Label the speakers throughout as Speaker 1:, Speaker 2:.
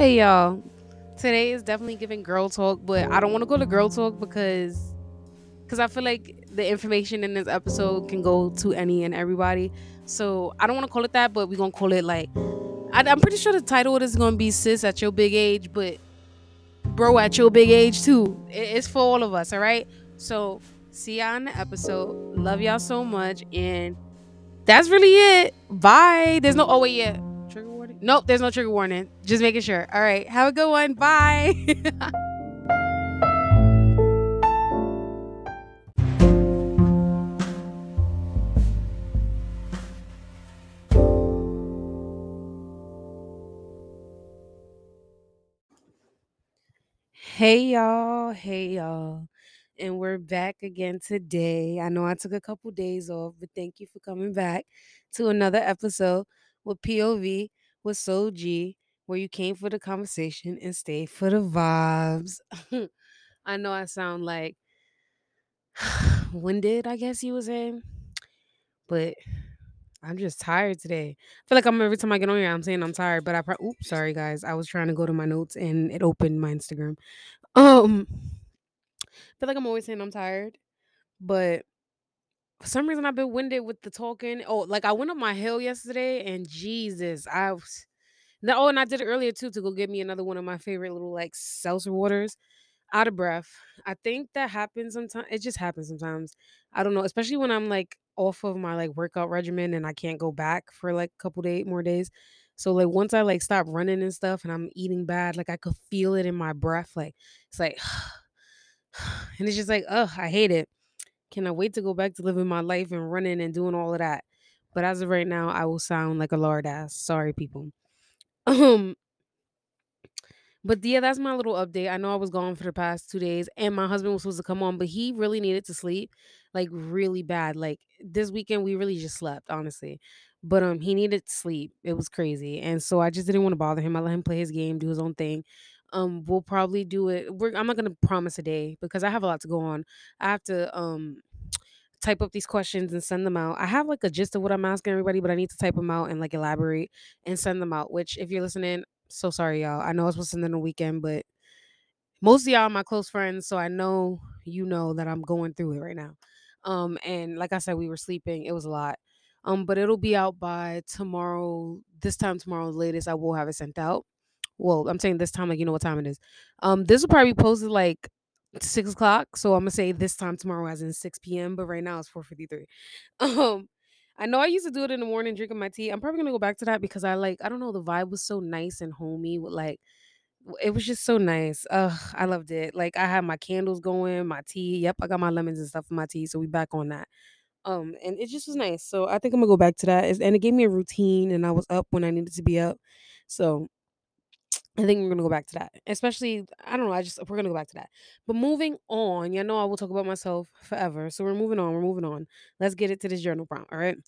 Speaker 1: Hey y'all. Today is definitely giving girl talk, but I don't want to go to girl talk because because I feel like the information in this episode can go to any and everybody. So I don't want to call it that, but we're gonna call it like I, I'm pretty sure the title is gonna be sis at your big age, but bro at your big age too. It- It's for all of us, all right? So see y'all in the episode. Love y'all so much, and that's really it. Bye. There's no oh wait yeah. Nope, there's no trigger warning. Just making sure. All right. Have a good one. Bye. hey y'all. Hey y'all. And we're back again today. I know I took a couple days off, but thank you for coming back to another episode with POV with Soul G, where you came for the conversation and stayed for the vibes. I know I sound like winded, I guess you would say, but I'm just tired today. I feel like I'm every time I get on here, I'm saying I'm tired, but I pro- oops, sorry guys. I was trying to go to my notes and it opened my Instagram. Um, I feel like I'm always saying I'm tired, but for some reason I've been winded with the talking. Oh, like I went up my hill yesterday and Jesus, I was no, oh, and I did it earlier too to go get me another one of my favorite little like seltzer waters. Out of breath. I think that happens sometimes. It just happens sometimes. I don't know, especially when I'm like off of my like workout regimen and I can't go back for like a couple day more days. So like once I like stop running and stuff and I'm eating bad, like I could feel it in my breath. Like it's like and it's just like, ugh, I hate it. Can I wait to go back to living my life and running and doing all of that? But as of right now, I will sound like a lard ass. Sorry, people. Um, but yeah, that's my little update. I know I was gone for the past two days, and my husband was supposed to come on, but he really needed to sleep, like really bad. Like this weekend, we really just slept, honestly. But um, he needed sleep. It was crazy, and so I just didn't want to bother him. I let him play his game, do his own thing. Um, we'll probably do it. We're, I'm not gonna promise a day because I have a lot to go on. I have to um type up these questions and send them out. I have like a gist of what I'm asking everybody, but I need to type them out and like elaborate and send them out. Which, if you're listening, so sorry, y'all. I know I was supposed to send them the weekend, but most of y'all are my close friends, so I know you know that I'm going through it right now. Um, and like I said, we were sleeping. It was a lot. Um, but it'll be out by tomorrow. This time tomorrow, latest, I will have it sent out. Well, I'm saying this time, like you know what time it is. Um, this will probably be posted like six o'clock. So I'm gonna say this time tomorrow as in 6 p.m. But right now it's 4:53. Um, I know I used to do it in the morning drinking my tea. I'm probably gonna go back to that because I like I don't know the vibe was so nice and homey with like it was just so nice. Ugh, I loved it. Like I had my candles going, my tea. Yep, I got my lemons and stuff in my tea. So we back on that. Um, and it just was nice. So I think I'm gonna go back to that. And it gave me a routine, and I was up when I needed to be up. So I think we're gonna go back to that. Especially, I don't know. I just we're gonna go back to that. But moving on, you know, I will talk about myself forever. So we're moving on. We're moving on. Let's get it to this journal prompt. All right.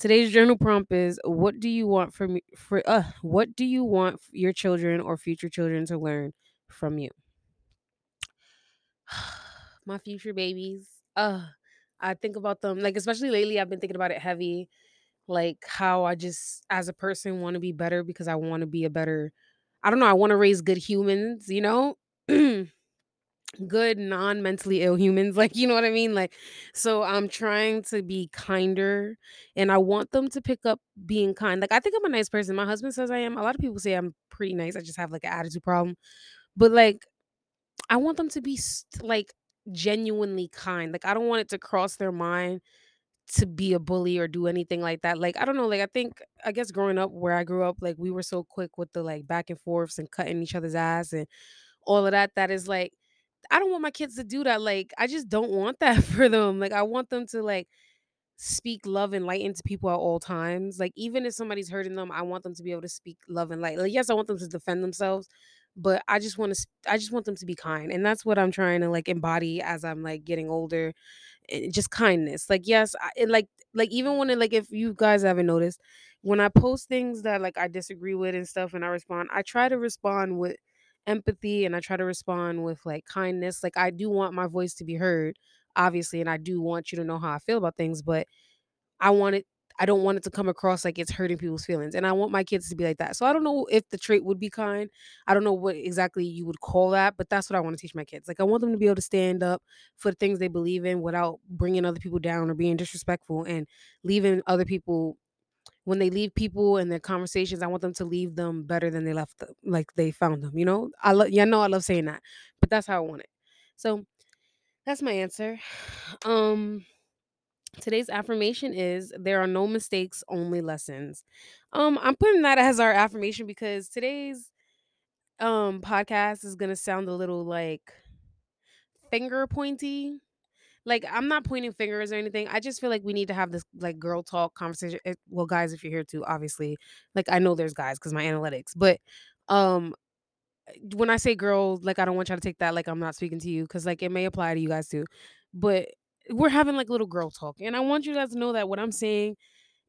Speaker 1: Today's journal prompt is: What do you want from for uh? What do you want your children or future children to learn from you? My future babies. Uh, I think about them like especially lately. I've been thinking about it heavy. Like how I just as a person want to be better because I want to be a better I don't know, I want to raise good humans, you know? good non-mentally ill humans, like you know what I mean? Like so I'm trying to be kinder and I want them to pick up being kind. Like I think I'm a nice person. My husband says I am. A lot of people say I'm pretty nice. I just have like an attitude problem. But like I want them to be like genuinely kind. Like I don't want it to cross their mind to be a bully or do anything like that. Like, I don't know, like I think I guess growing up where I grew up, like we were so quick with the like back and forths and cutting each other's ass and all of that. That is like I don't want my kids to do that. Like, I just don't want that for them. Like, I want them to like speak love and light into people at all times. Like, even if somebody's hurting them, I want them to be able to speak love and light. Like, yes, I want them to defend themselves, but I just want to, I just want them to be kind, and that's what I'm trying to like embody as I'm like getting older Eh, just kindness. Like yes, I, and like like even when it, like if you guys haven't noticed, when I post things that like I disagree with and stuff, and I respond, I try to respond with empathy and I try to respond with like kindness. Like I do want my voice to be heard, obviously, and I do want you to know how I feel about things, but I want it. I don't want it to come across like it's hurting people's feelings. And I want my kids to be like that. So I don't know if the trait would be kind. I don't know what exactly you would call that, but that's what I want to teach my kids. Like I want them to be able to stand up for the things they believe in without bringing other people down or being disrespectful and leaving other people when they leave people and their conversations, I want them to leave them better than they left them, like they found them. You know, I love, yeah, I know I love saying that, but that's how I want it. So that's my answer. Um, today's affirmation is there are no mistakes, only lessons. Um, I'm putting that as our affirmation because today's um podcast is gonna sound a little like finger pointy like I'm not pointing fingers or anything. I just feel like we need to have this like girl talk conversation. It, well, guys, if you're here too, obviously, like I know there's guys because my analytics, but um, when I say girls, like I don't want y'all to take that like I'm not speaking to you because like it may apply to you guys too, but we're having like little girl talk, and I want you guys to know that what I'm saying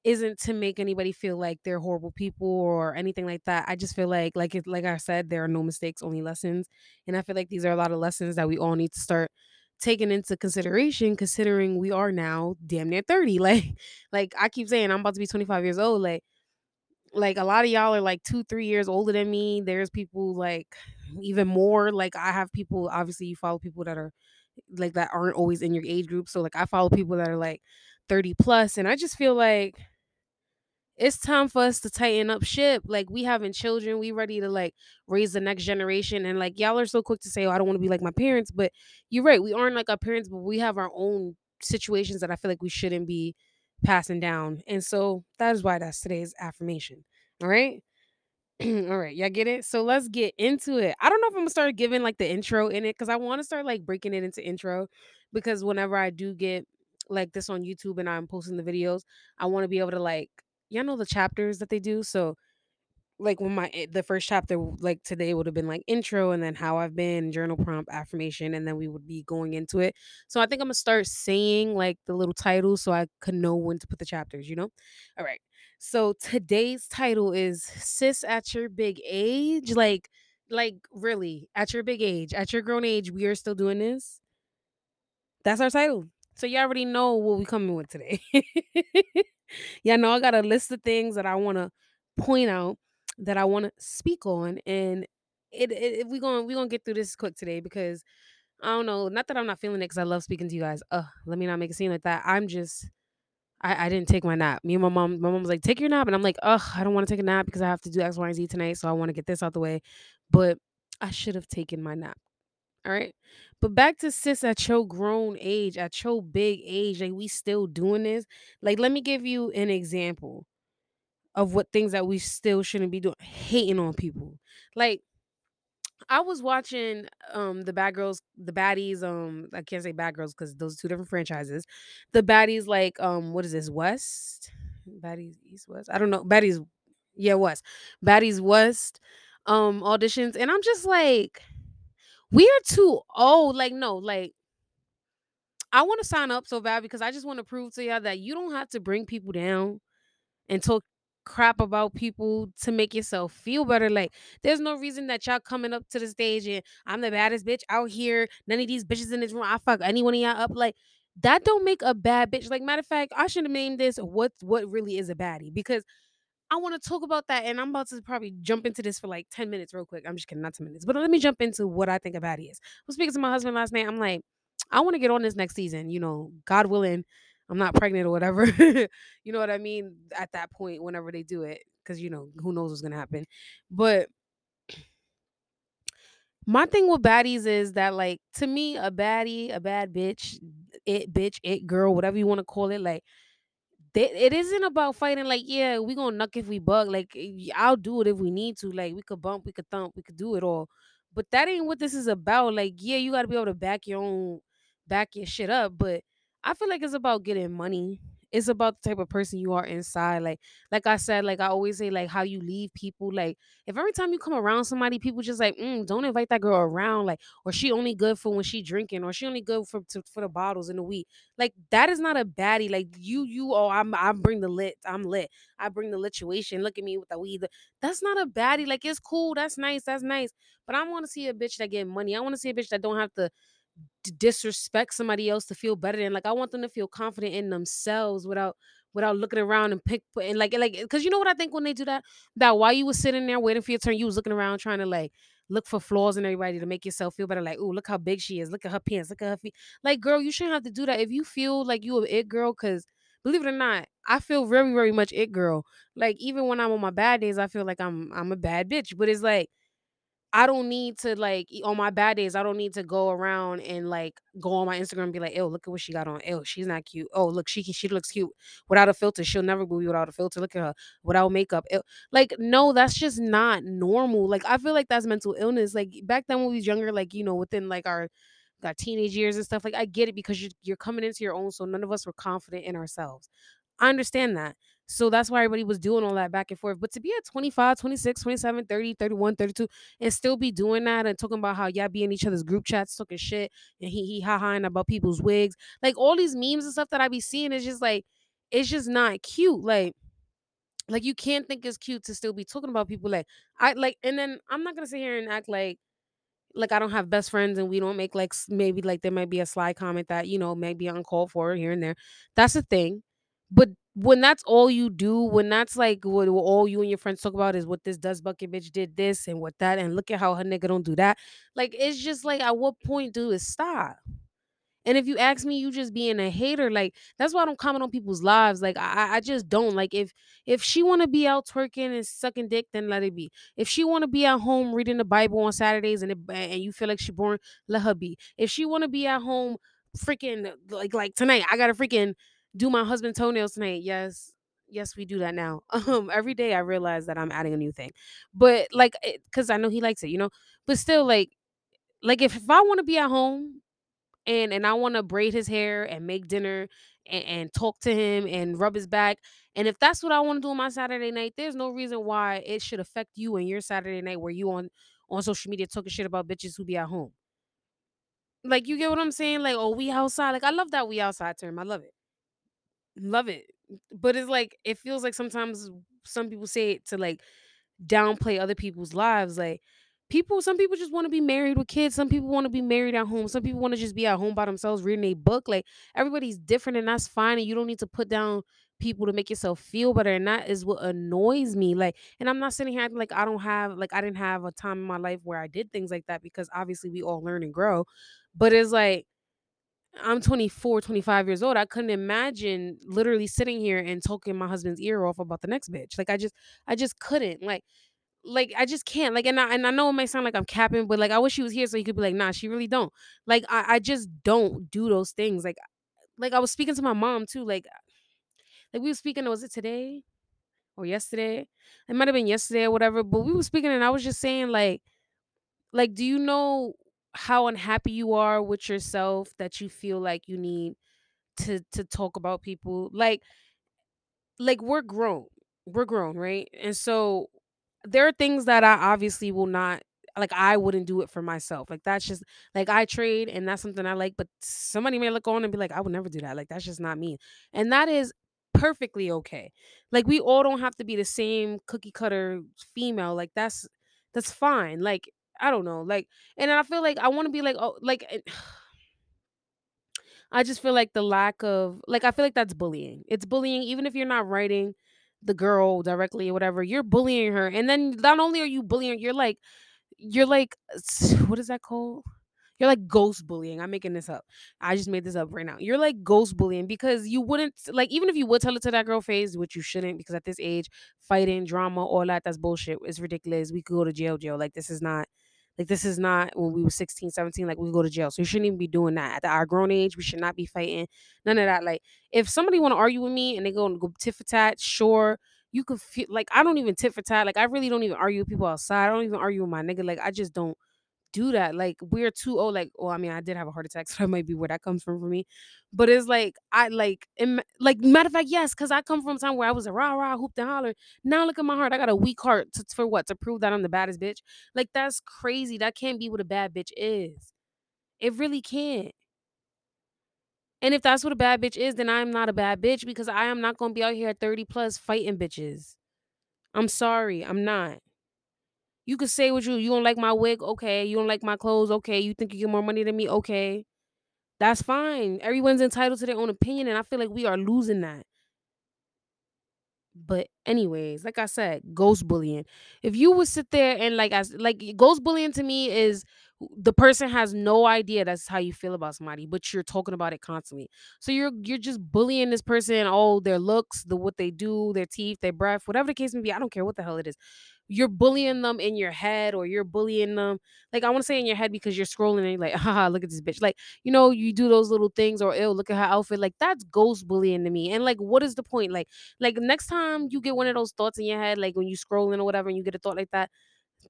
Speaker 1: isn't to make anybody feel like they're horrible people or anything like that. I just feel like like it, like I said, there are no mistakes, only lessons, and I feel like these are a lot of lessons that we all need to start taking into consideration considering we are now damn near 30 like like i keep saying i'm about to be 25 years old like like a lot of y'all are like two three years older than me. There's people like even more. Like i have people obviously you follow people that are like that aren't always in your age group so like i follow people that are like 30 plus and i just feel like it's time for us to tighten up ship. Like we having children, we ready to like raise the next generation. And like y'all are so quick to say, "Oh, I don't want to be like my parents," but you're right. We aren't like our parents, but we have our own situations that I feel like we shouldn't be passing down. And so that is why that's today's affirmation. All right. All right, y'all get it? So let's get into it. I don't know if I'm gonna start giving like the intro in it because I want to start like breaking it into intro because whenever I do get like this on YouTube and I'm posting the videos, I want to be able to like y'all know the chapters that they do. So like when my eh, the first chapter like today would have been like intro and then how I've been journal prompt affirmation and then we would be going into it. So I think I'm gonna start saying like the little titles so I could know when to put the chapters, you know? All right. So today's title is sis at your big age like like really at your big age at your grown age we are still doing this that's our title so you already know what we coming with today yeah know i got a list of things that i want to point out that I want to speak on, and it, it we going we gonna get through this quick today because I don't know. Not that I'm not feeling it because I love speaking to you guys. Uh, let me not make it seem like that. I'm just I, I didn't take my nap. Me and my mom, my mom was like, take your nap, and I'm like, ugh, I don't want to take a nap because I have to do X, Y, and Z tonight, so I want to get this out the way. But I should have taken my nap. All right. But back to sis at your grown age, at your big age, like we still doing this. Like, let me give you an example of what things that we still shouldn't be doing hating on people like i was watching um the bad girls the baddies um i can't say bad girls because those are two different franchises the baddies like um what is this west? Baddies east west? I don't know baddies yeah west baddies west um auditions and i'm just like we are too old like no like i want to sign up so bad because i just want to prove to y'all that you don't have to bring people down and talk crap about people to make yourself feel better. Like, there's no reason that y'all coming up to the stage and I'm the baddest bitch out here. None of these bitches in this room. I fuck any one of y'all up. Like, that don't make a bad bitch. Like, matter of fact, I should have named this what what really is a baddie because I want to talk about that, and I'm about to probably jump into this for like 10 minutes real quick. I'm just kidding, not 10 minutes, but let me jump into what I think a baddie is. I was speaking to my husband last night. I'm like, I want to get on this next season, you know, God willing, I'm not pregnant or whatever. you know what I mean? At that point, whenever they do it, because you know, who knows what's gonna happen. But my thing with baddies is that like to me, a baddie, a bad bitch, it bitch, it girl, whatever you want to call it, like they, it isn't about fighting like yeah we gonna knock if we bug like i'll do it if we need to like we could bump we could thump we could do it all but that ain't what this is about like yeah you gotta be able to back your own back your shit up but i feel like it's about getting money it's about the type of person you are inside like like i said like i always say like how you leave people like if every time you come around somebody people just like mm, don't invite that girl around like or she only good for when she drinking or she only good for to, for the bottles in the week like that is not a baddie. Like you, you, oh, I'm, I bring the lit. I'm lit. I bring the lituation. Look at me with the weed. That's not a baddie. Like it's cool. That's nice. That's nice. But I want to see a bitch that get money. I want to see a bitch that don't have to disrespect somebody else to feel better than. Like I want them to feel confident in themselves without without looking around and pick and like like because you know what I think when they do that that while you was sitting there waiting for your turn, you was looking around trying to like look for flaws in everybody to make yourself feel better. Like, oh, look how big she is. Look at her pants. Look at her feet. Like, girl, you shouldn't have to do that. If you feel like you a it girl, because believe it or not, I feel very, very much it girl. Like, even when I'm on my bad days, I feel like I'm I'm a bad bitch. But it's like I don't need to like on my bad days. I don't need to go around and like go on my Instagram and be like, "Oh, look at what she got on. Oh, she's not cute. Oh, look, she she looks cute without a filter. She'll never be without a filter. Look at her without makeup. Ew." Like, no, that's just not normal. Like, I feel like that's mental illness. Like back then when we was younger, like you know, within like our got teenage years and stuff. Like, I get it because you're you're coming into your own. So none of us were confident in ourselves. I understand that. So that's why everybody was doing all that back and forth. But to be at 25, 26, 27, 30, 31, 32, and still be doing that and talking about how y'all be in each other's group chats talking shit and he he ha haing about people's wigs. Like all these memes and stuff that I be seeing is just like it's just not cute. Like like you can't think it's cute to still be talking about people like I like and then I'm not gonna sit here and act like like I don't have best friends and we don't make like maybe like there might be a sly comment that you know may be uncalled for here and there. That's a thing. But when that's all you do, when that's like what, what all you and your friends talk about is what this does bucket bitch did this and what that and look at how her nigga don't do that. Like it's just like at what point do it stop? And if you ask me, you just being a hater. Like that's why I don't comment on people's lives. Like I, I just don't. Like if if she want to be out twerking and sucking dick, then let it be. If she want to be at home reading the Bible on Saturdays and it, and you feel like she born, let her be. If she want to be at home, freaking like like tonight, I gotta freaking do my husband's toenails tonight. Yes. Yes, we do that now. Um, every day I realize that I'm adding a new thing, but like, because I know he likes it, you know. But still, like, like if, if I want to be at home and and I want to braid his hair and make dinner and, and talk to him and rub his back. And if that's what I want to do on my Saturday night, there's no reason why it should affect you and your Saturday night where you on on social media talking shit about bitches who be at home. Like you get what I'm saying? Like, oh, we outside. Like I love that we outside term. I love it. Love it. But it's like it feels like sometimes some people say it to like downplay other people's lives. Like people, some people just want to be married with kids. Some people want to be married at home. Some people want to just be at home by themselves reading a book. Like everybody's different, and that's fine. And you don't need to put down people to make yourself feel better. And that is what annoys me. Like, and I'm not sitting here like I don't have, like, I didn't have a time in my life where I did things like that because obviously we all learn and grow. But it's like I'm 24, 25 years old. I couldn't imagine literally sitting here and talking my husband's ear off about the next bitch. Like I just I just couldn't. Like like I just can't. Like and I and I know it might sound like I'm capping, but like I wish he was here so he could be like, nah, she really don't. Like I, I just don't do those things. Like like I was speaking to my mom too. Like like we were speaking, was it today or yesterday? It might have been yesterday or whatever, but we were speaking and I was just saying like like do you know how unhappy you are with yourself that you feel like you need to to talk about people like like we're grown we're grown right? And so there are things that i obviously will not like i wouldn't do it for myself like that's just like i trade and that's something i like but somebody may look on and be like i would never do that like that's just not me and that is perfectly okay like we all don't have to be the same cookie cutter female like that's that's fine like i don't know like and i feel like i want to be like oh like I just feel like the lack of like I feel like that's bullying. It's bullying even if you're not writing the girl directly or whatever. You're bullying her. And then not only are you bullying, you're like you're like what is that called? You're like ghost bullying. I'm making this up. I just made this up right now. You're like ghost bullying because you wouldn't like even if you would tell it to that girl face, which you shouldn't because at this age, fighting, drama, all that, that's bullshit. It's ridiculous. We could go to jail, jail. Like this is not like this is not when we were 16, 17. like we go to jail. So you shouldn't even be doing that. At our grown age, we should not be fighting. None of that. Like if somebody want to argue with me and they go and go tit for tat, sure. You could feel like I don't even tit for tat. Like I really don't even argue with people outside. I don't even argue with my nigga. Like I just don't do that. Like we're too old. Like, well, I mean, I did have a heart attack, so that might be where that comes from for me. But it's like I like, im- like matter of fact, yes, because I come from a time where I was a rah rah hooped and holler. Now look at my heart. I got a weak heart to, for what? To prove that I'm the baddest bitch. Like that's crazy. That can't be what a bad bitch is. It really can't. And if that's what a bad bitch is, then I'm not a bad bitch because I am not gonna be out here at 30 plus fighting bitches. I'm sorry, I'm not. You could say what you you don't like my wig, okay. You don't like my clothes, okay. You think you get more money than me, okay. That's fine. Everyone's entitled to their own opinion, and I feel like we are losing that. But anyways, like I said, ghost bullying. If you would sit there and like as like ghost bullying to me is the person has no idea that's how you feel about somebody, but you're talking about it constantly. So you're you're just bullying this person, oh, their looks, the what they do, their teeth, their breath, whatever the case may be. I don't care what the hell it is you're bullying them in your head or you're bullying them like i want to say in your head because you're scrolling and you're like haha look at this bitch like you know you do those little things or ill look at her outfit like that's ghost bullying to me and like what is the point like like next time you get one of those thoughts in your head like when you scrolling or whatever and you get a thought like that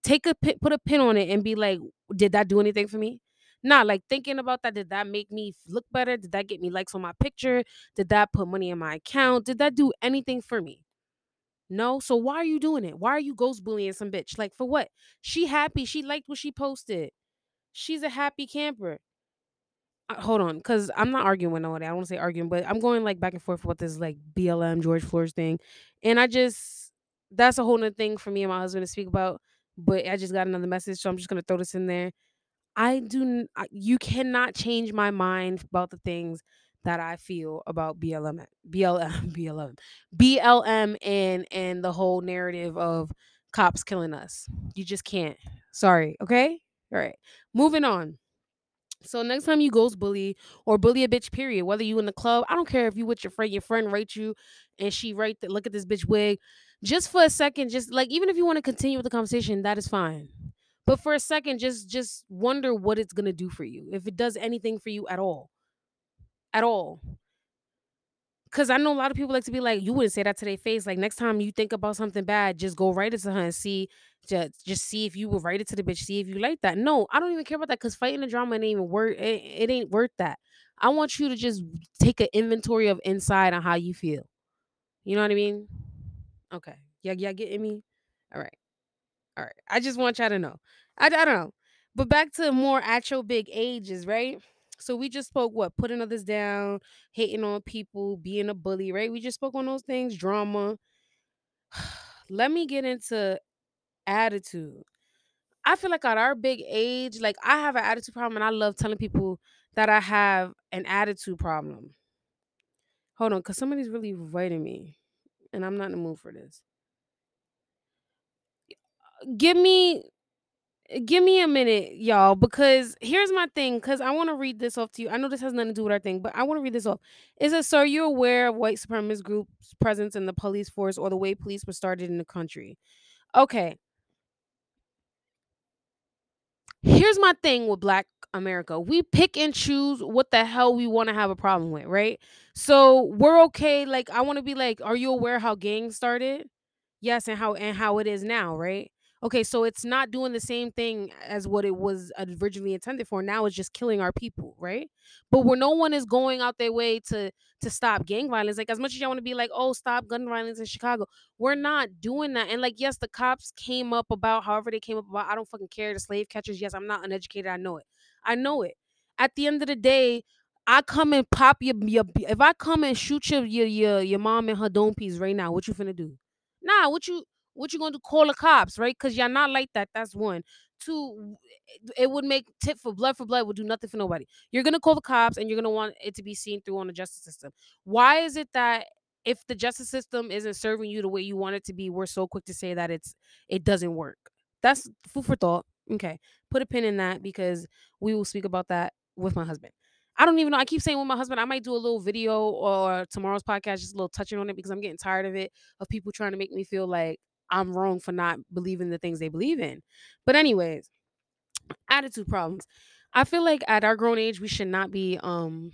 Speaker 1: take a pin, put a pin on it and be like did that do anything for me Nah, like thinking about that, did that make me look better? Did that get me likes on my picture? Did that put money in my account? Did that do anything for me? No, so why are you doing it? Why are you ghost bullying some bitch? Like for what? She happy. She liked what she posted. She's a happy camper. Uh, hold on, because I'm not arguing with nobody. I don't say arguing, but I'm going like back and forth with this like BLM George Floyd thing, and I just that's a whole nother thing for me and my husband to speak about. But I just got another message, so I'm just gonna throw this in there. I do. You cannot change my mind about the things that I feel about BLM, BLM, BLM, BLM, and and the whole narrative of cops killing us. You just can't. Sorry. Okay. All right. Moving on. So next time you ghost bully or bully a bitch, period, whether you in the club, I don't care if you with your friend, your friend write you and she write that look at this bitch wig. Just for a second, just like even if you want to continue with the conversation, that is fine. But for a second, just just wonder what it's gonna do for you. If it does anything for you at all. At all. Cause I know a lot of people like to be like, you wouldn't say that to their face. Like next time you think about something bad, just go write it to her and see, just just see if you will write it to the bitch, see if you like that. No, I don't even care about that. Cause fighting the drama ain't even worth. It, it ain't worth that. I want you to just take an inventory of inside on how you feel. You know what I mean? Okay. Yeah, yeah, getting me. All right. All right. I just want y'all to know. I, I don't know. But back to more actual big ages, right? So we just spoke what? Putting others down, hating on people, being a bully, right? We just spoke on those things, drama. Let me get into attitude. I feel like at our big age, like I have an attitude problem and I love telling people that I have an attitude problem. Hold on, because somebody's really writing me and I'm not in the mood for this. Uh, give me eh, Give me a minute, y'all, because here's my thing. Because I want to read this off to you. I know this has nothing to do with our thing, but I want to read this off. It says, "So, are you aware of white supremacist groups' presence in the police force or the way police were started in the country?" Okay, here's my thing with black america we pick and choose what the hell we want to have a problem with right so we're okay like i want to be like are you aware how gangs started yes and how and how it is now right okay so it's not doing the same thing as what it was originally intended for now it's just killing our people right but where no one is going out their way to to stop gang violence like as much as y'all want to be like oh stop gun violence in chicago we're not doing that. And like, yes, the cops came up about however they came up about. I don't fucking care. The slave catchers. Yes, I'm not uneducated. I know it. I know it. At the end of the day, I come and pop your, your if I come and shoot your your your, your mom and her dome piece right now, what you finna do? Nah, what you what you gonna do? Call the cops, right? Cause y'all not like that. That's one. Two, it would make tit for blood for blood would do nothing for nobody. You're gonna call the cops and you're gonna want it to be seen through on the justice system. Why is it that if the justice system isn't serving you the way you want it to be, we're so quick to say that it's it doesn't work. That's food for thought. Okay. Put a pin in that because we will speak about that with my husband. I don't even know. I keep saying with my husband, I might do a little video or tomorrow's podcast, just a little touching on it because I'm getting tired of it, of people trying to make me feel like I'm wrong for not believing the things they believe in. But, anyways, attitude problems. I feel like at our grown age, we should not be um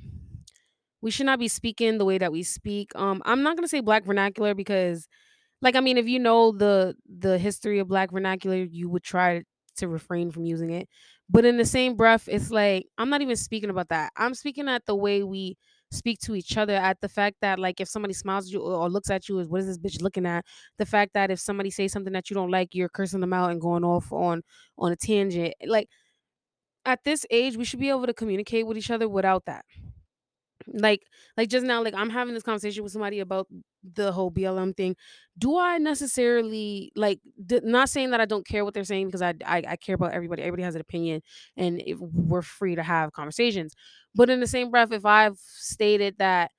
Speaker 1: we should not be speaking the way that we speak. Um, I'm not gonna say black vernacular because, like, I mean, if you know the the history of black vernacular, you would try to refrain from using it. But in the same breath, it's like I'm not even speaking about that. I'm speaking at the way we speak to each other at the fact that like if somebody smiles at you or looks at you is what is this bitch looking at the fact that if somebody says something that you don't like you're cursing them out and going off on on a tangent like at this age we should be able to communicate with each other without that like like just now like i'm having this conversation with somebody about the whole blm thing do i necessarily like d- not saying that i don't care what they're saying because I, I i care about everybody everybody has an opinion and if we're free to have conversations but in the same breath if i've stated that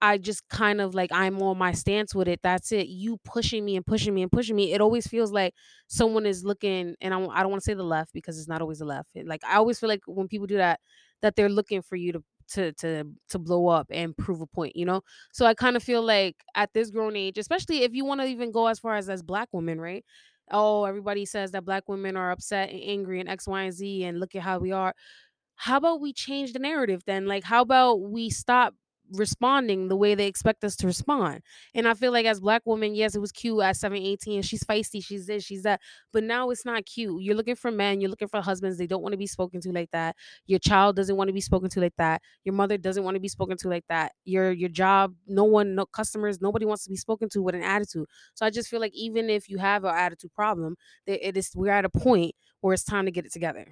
Speaker 1: I just kind of like I'm on my stance with it. That's it. You pushing me and pushing me and pushing me. It always feels like someone is looking, and I, I don't want to say the left because it's not always the left. Like I always feel like when people do that, that they're looking for you to to to to blow up and prove a point. You know. So I kind of feel like at this grown age, especially if you want to even go as far as as black women, right? Oh, everybody says that black women are upset and angry and X, Y, and Z, and look at how we are how about we change the narrative then? Like, how about we stop responding the way they expect us to respond? And I feel like as black women, yes, it was cute at 7, 18. She's feisty, she's this, she's that. But now it's not cute. You're looking for men, you're looking for husbands. They don't want to be spoken to like that. Your child doesn't want to be spoken to like that. Your mother doesn't want to be spoken to like that. Your your job, no one, no customers, nobody wants to be spoken to with an attitude. So I just feel like even if you have an attitude problem, that it is we're at a point where it's time to get it together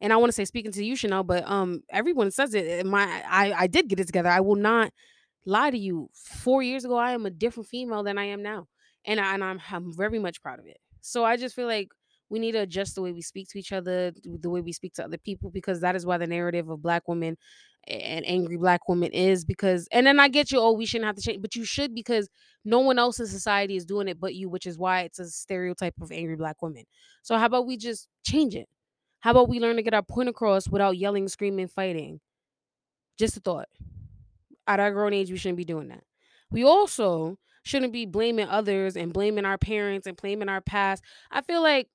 Speaker 1: and I want to say speaking to you, Chanel, but um, everyone says it. My I I did get it together. I will not lie to you. Four years ago, I am a different female than I am now, and I, and I'm I'm very much proud of it. So I just feel like we need to adjust the way we speak to each other, the way we speak to other people, because that is why the narrative of black women and angry black women is because and then I get you, oh, we shouldn't have to change, but you should because no one else in society is doing it but you, which is why it's a stereotype of angry black women. So how about we just change it? How about we learn to get our point across without yelling, screaming, fighting? Just a thought. At our grown age, we shouldn't be doing that. We also shouldn't be blaming others and blaming our parents and blaming our past. I feel like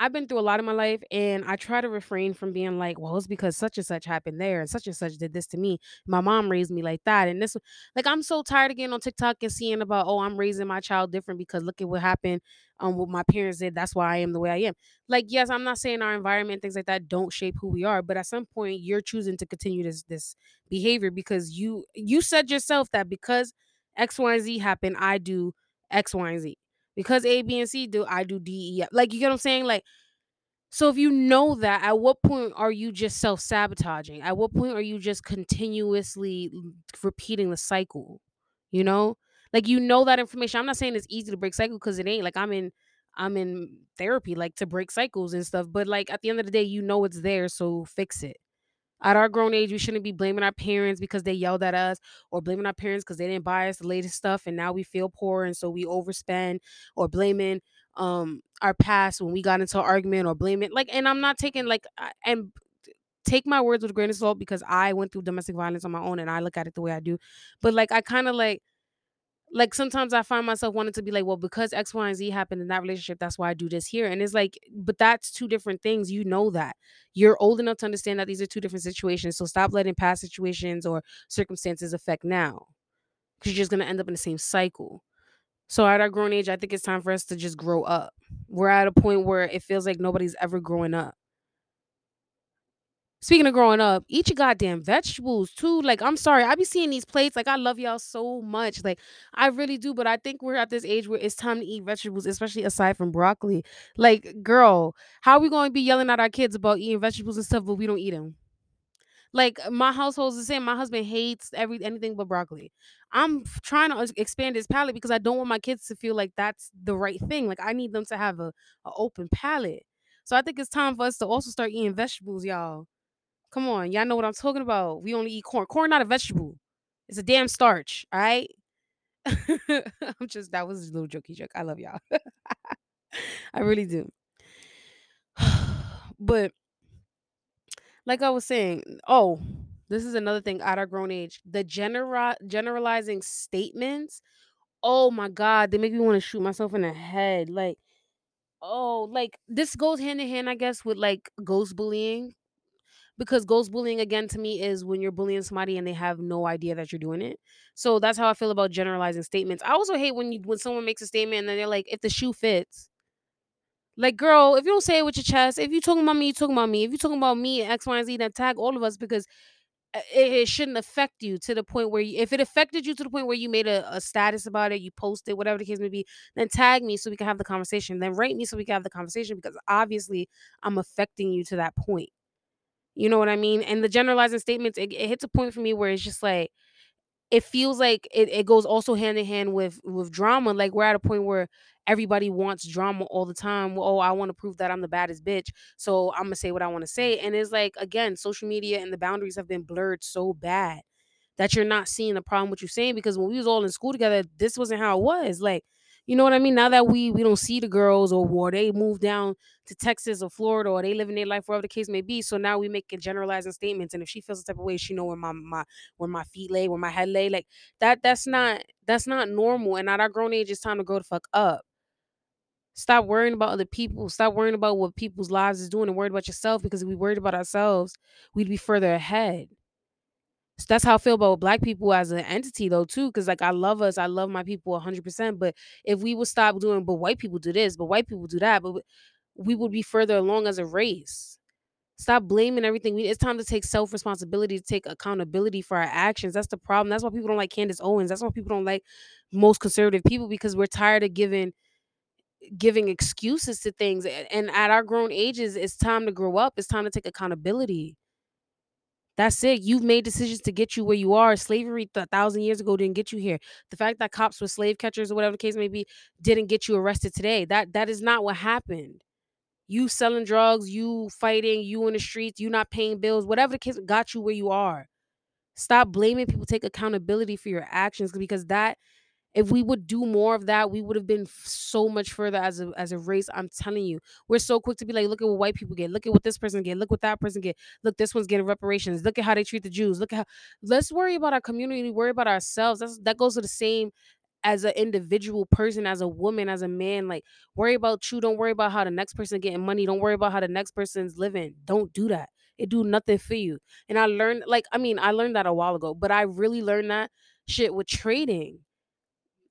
Speaker 1: I've been through a lot in my life and I try to refrain from being like, well, it's because such and such happened there and such and such did this to me. My mom raised me like that. And this, like, I'm so tired of getting on TikTok and seeing about, oh, I'm raising my child different because look at what happened, um, what my parents did. That's why I am the way I am. Like, yes, I'm not saying our environment, things like that don't shape who we are, but at some point you're choosing to continue this, this behavior because you, you said yourself that because X, Y, and Z happened, I do X, Y, and Z because A, B, and C do, I do D, E. F. Like, you get what I'm saying? Like, so if you know that, at what point are you just self-sabotaging? At what point are you just continuously repeating the cycle? You know? Like you know that information. I'm not saying it's easy to break cycle because it ain't. Like I'm in I'm in therapy like to break cycles and stuff, but like at the end of the day, you know it's there, so fix it. At our grown age, we shouldn't be blaming our parents because they yelled at us or blaming our parents because they didn't buy us the latest stuff and now we feel poor and so we overspend or blaming um our past when we got into an argument or blaming like and I'm not taking like and take my words with a grain of salt because I went through domestic violence on my own and I look at it the way I do. But like I kind of like like sometimes I find myself wanting to be like, well, because X, Y, and Z happened in that relationship, that's why I do this here. And it's like, but that's two different things. You know that. You're old enough to understand that these are two different situations. So stop letting past situations or circumstances affect now. Because you're just gonna end up in the same cycle. So at our grown age, I think it's time for us to just grow up. We're at a point where it feels like nobody's ever growing up. Speaking of growing up, eat your goddamn vegetables too. Like, I'm sorry, I be seeing these plates. Like, I love y'all so much. Like, I really do. But I think we're at this age where it's time to eat vegetables, especially aside from broccoli. Like, girl, how are we going to be yelling at our kids about eating vegetables and stuff, but we don't eat them? Like, my household's the same. My husband hates every anything but broccoli. I'm trying to expand his palate because I don't want my kids to feel like that's the right thing. Like, I need them to have a, a open palate. So I think it's time for us to also start eating vegetables, y'all. Come on, y'all know what I'm talking about. We only eat corn. Corn not a vegetable. It's a damn starch. All right. I'm just that was a little jokey joke. I love y'all. I really do. but like I was saying, oh, this is another thing at our grown age. The genera- generalizing statements. Oh my god, they make me want to shoot myself in the head. Like, oh, like this goes hand in hand, I guess, with like ghost bullying because ghost bullying again to me is when you're bullying somebody and they have no idea that you're doing it. So that's how I feel about generalizing statements. I also hate when you when someone makes a statement and then they're like, if the shoe fits. Like, girl, if you don't say it with your chest, if you're talking about me, you're talking about me. If you're talking about me, X, Y, and Z, then tag all of us because uh, it, it shouldn't affect you to the point where you, if it affected you to the point where you made a, a status about it, you posted, whatever the case may be, then tag me so we can have the conversation. Then rate me so we can have the conversation because obviously I'm affecting you to that point. You know what I mean? And the generalizing statements, it, it hits a point for me where it's just like it feels like it, it goes also hand in hand with with drama. Like we're at a point where everybody wants drama all the time. Oh, I want to prove that I'm the baddest bitch, so I'm gonna say what I want to say. And it's like again, social media and the boundaries have been blurred so bad that you're not seeing the problem what you're saying because when we was all in school together, this wasn't how it was. Like, you know what I mean? Now that we we don't see the girls or, or they move down to Texas or Florida or they live in their life wherever the case may be. So now we make generalizing statements. And if she feels the type of way, she know where my my where my feet lay, where my head lay. Like that that's not that's not normal. And at our grown age, it's time to grow the fuck up. Stop worrying about other people. Stop worrying about what people's lives is doing and worried about yourself because if we worried about ourselves, we'd be further ahead. So that's how I feel about black people as an entity though too because like I love us, I love my people 100%, but if we would stop doing but white people do this, but white people do that, but we would be further along as a race. Stop blaming everything. It's time to take self responsibility, to take accountability for our actions. That's the problem. That's why people don't like Candace Owens. That's why people don't like most conservative people because we're tired of giving giving excuses to things. And at our grown ages, it's time to grow up. It's time to take accountability. That's it. You've made decisions to get you where you are. Slavery a thousand years ago didn't get you here. The fact that cops were slave catchers or whatever the case may be didn't get you arrested today. That that is not what happened. You selling drugs, you fighting, you in the streets, you not paying bills, whatever the case got you where you are. Stop blaming people. Take accountability for your actions because that if we would do more of that, we would have been so much further as a as a race. I'm telling you, we're so quick to be like, look at what white people get, look at what this person get, look what that person get, look this one's getting reparations, look at how they treat the Jews, look at how. Let's worry about our community, worry about ourselves. That's that goes to the same as an individual person, as a woman, as a man. Like worry about you. Don't worry about how the next person getting money. Don't worry about how the next person's living. Don't do that. It do nothing for you. And I learned, like, I mean, I learned that a while ago, but I really learned that shit with trading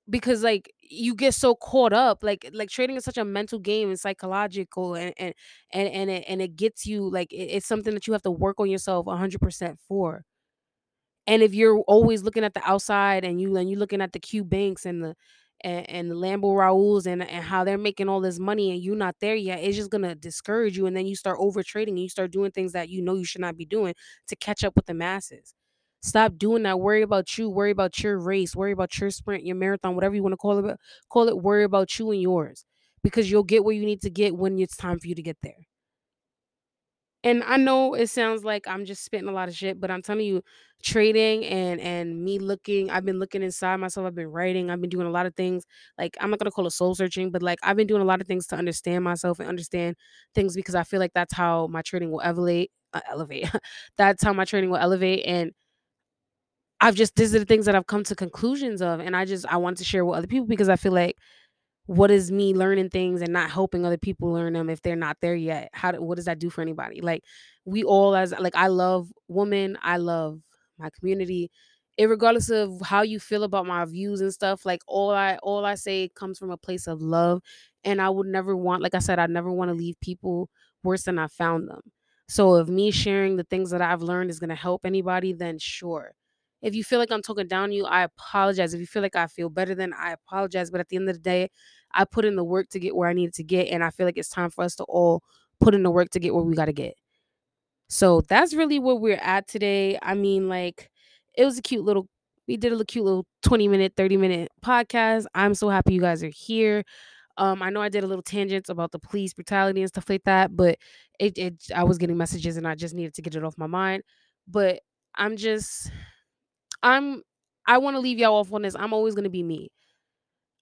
Speaker 1: because like you get so caught up like like trading is such a mental game and psychological and and and and it, and it gets you like it, it's something that you have to work on yourself 100% for and if you're always looking at the outside and you and you're looking at the Q banks and the and, and the Lambo Raúls and and how they're making all this money and you're not there yet, it's just gonna discourage you. And then you start over trading and you start doing things that you know you should not be doing to catch up with the masses. Stop doing that. Worry about you. Worry about your race. Worry about your sprint, your marathon, whatever you want to call it. Call it. Worry about you and yours, because you'll get where you need to get when it's time for you to get there. And I know it sounds like I'm just spitting a lot of shit, but I'm telling you, trading and and me looking, I've been looking inside myself. I've been writing. I've been doing a lot of things. Like I'm not gonna call it soul searching, but like I've been doing a lot of things to understand myself and understand things because I feel like that's how my trading will elevate. Uh, elevate. that's how my trading will elevate. And I've just these are the things that I've come to conclusions of, and I just I want to share with other people because I feel like what is me learning things and not helping other people learn them if they're not there yet? How do, what does that do for anybody? Like we all as like i love women i love my community. It regardless of how you feel about my views and stuff like all i all i say comes from a place of love and i would never want like i said i never want to leave people worse than i found them. So if me sharing the things that i've learned is going to help anybody then sure if you feel like I'm talking down you, I apologize. If you feel like I feel better than I apologize. But at the end of the day, I put in the work to get where I needed to get. And I feel like it's time for us to all put in the work to get where we got to get. So that's really where we're at today. I mean, like, it was a cute little, we did a cute little 20 minute, 30 minute podcast. I'm so happy you guys are here. Um, I know I did a little tangents about the police brutality and stuff like that, but it, it I was getting messages and I just needed to get it off my mind. But I'm just I'm I want to leave y'all off on this. I'm always going to be me.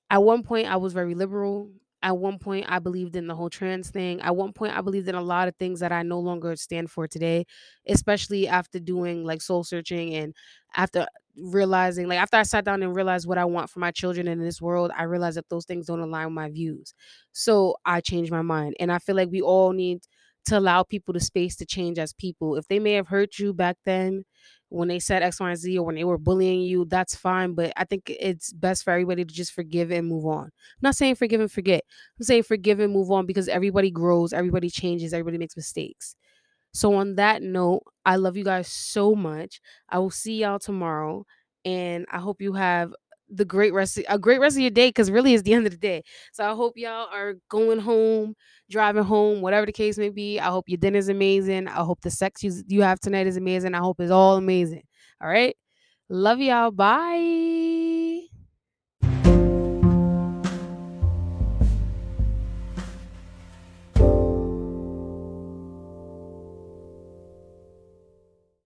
Speaker 1: At one point I was very liberal. At one point I believed in the whole trans thing. At one point I believed in a lot of things that I no longer stand for today, especially after doing like soul searching and after realizing like after I sat down and realized what I want for my children in this world, I realized that those things don't align with my views. So I changed my mind. And I feel like we all need to allow people the space to change as people. If they may have hurt you back then, when they said X, Y, and Z or when they were bullying you, that's fine. But I think it's best for everybody to just forgive and move on. I'm not saying forgive and forget. I'm saying forgive and move on because everybody grows, everybody changes, everybody makes mistakes. So on that note, I love you guys so much. I will see y'all tomorrow. And I hope you have the great rest of, a great rest of your day because really it's the end of the day. So I hope y'all are going home, driving home, whatever the case may be. I hope your dinner's amazing. I hope the sex you, you have tonight is amazing. I hope it's all amazing. All right. Love y'all. Bye.